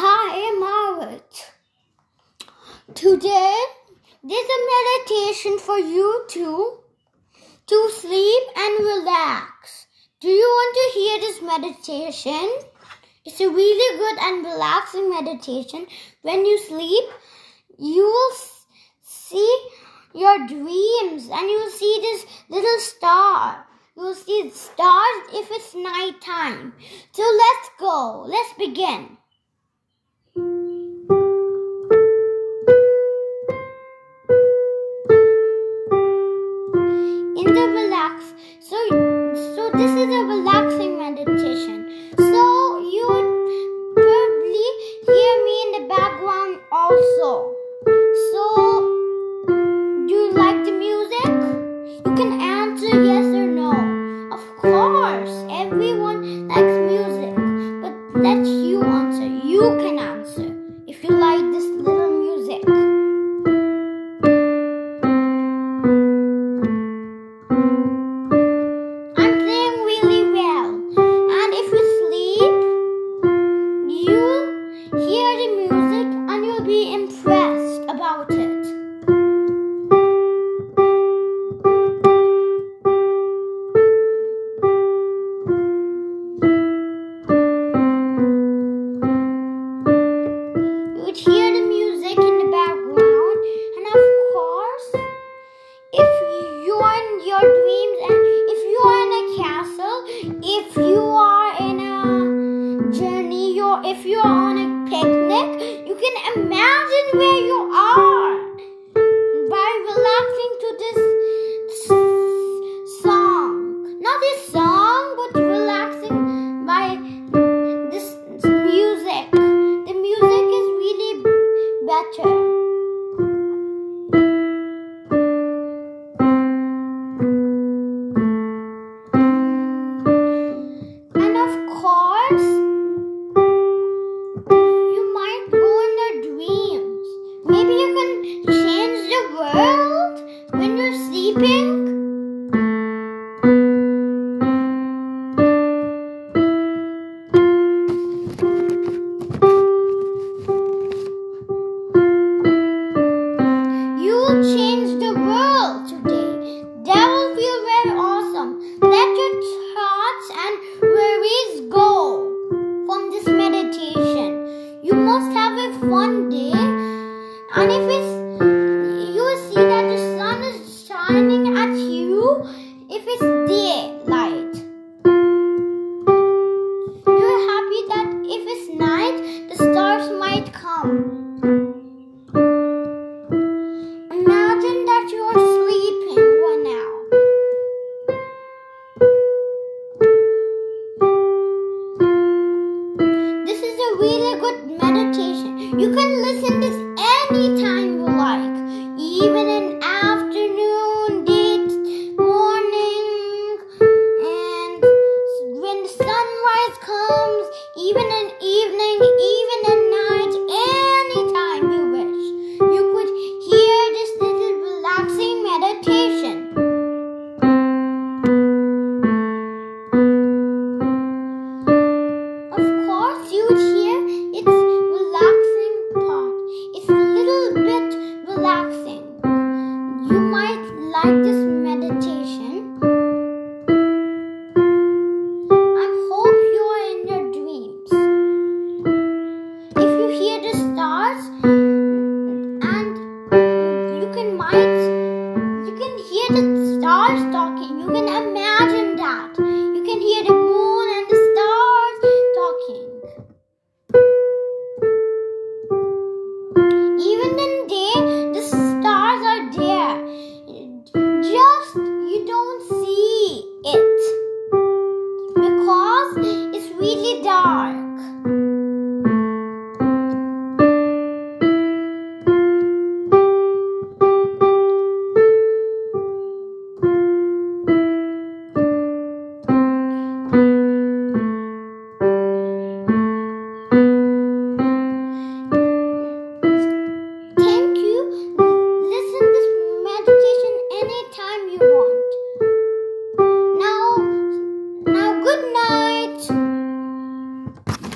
Hi, I'm. Today, there's a meditation for you too to sleep and relax. Do you want to hear this meditation? It's a really good and relaxing meditation. When you sleep, you will see your dreams and you will see this little star. You will see stars if it's night time. So let's go. Let's begin. In the relax, so so this is a relaxing meditation. So you would probably hear me in the background also. So do you like the music? You can answer yes or no. Of course, everyone likes music, but let you answer. You can answer be impressed about it. You would hear the music in the background, and of course, if you're in your dreams and if you are in a castle, if you are in a journey, or if you're on a picnic, you can imagine where you are sleeping. You change the world today. That will feel very awesome. Let your thoughts and worries go from this meditation. You must have a fun day. And if it's You can listen this anytime you can might you can hear the stars talking. You can imagine that. You can hear the moon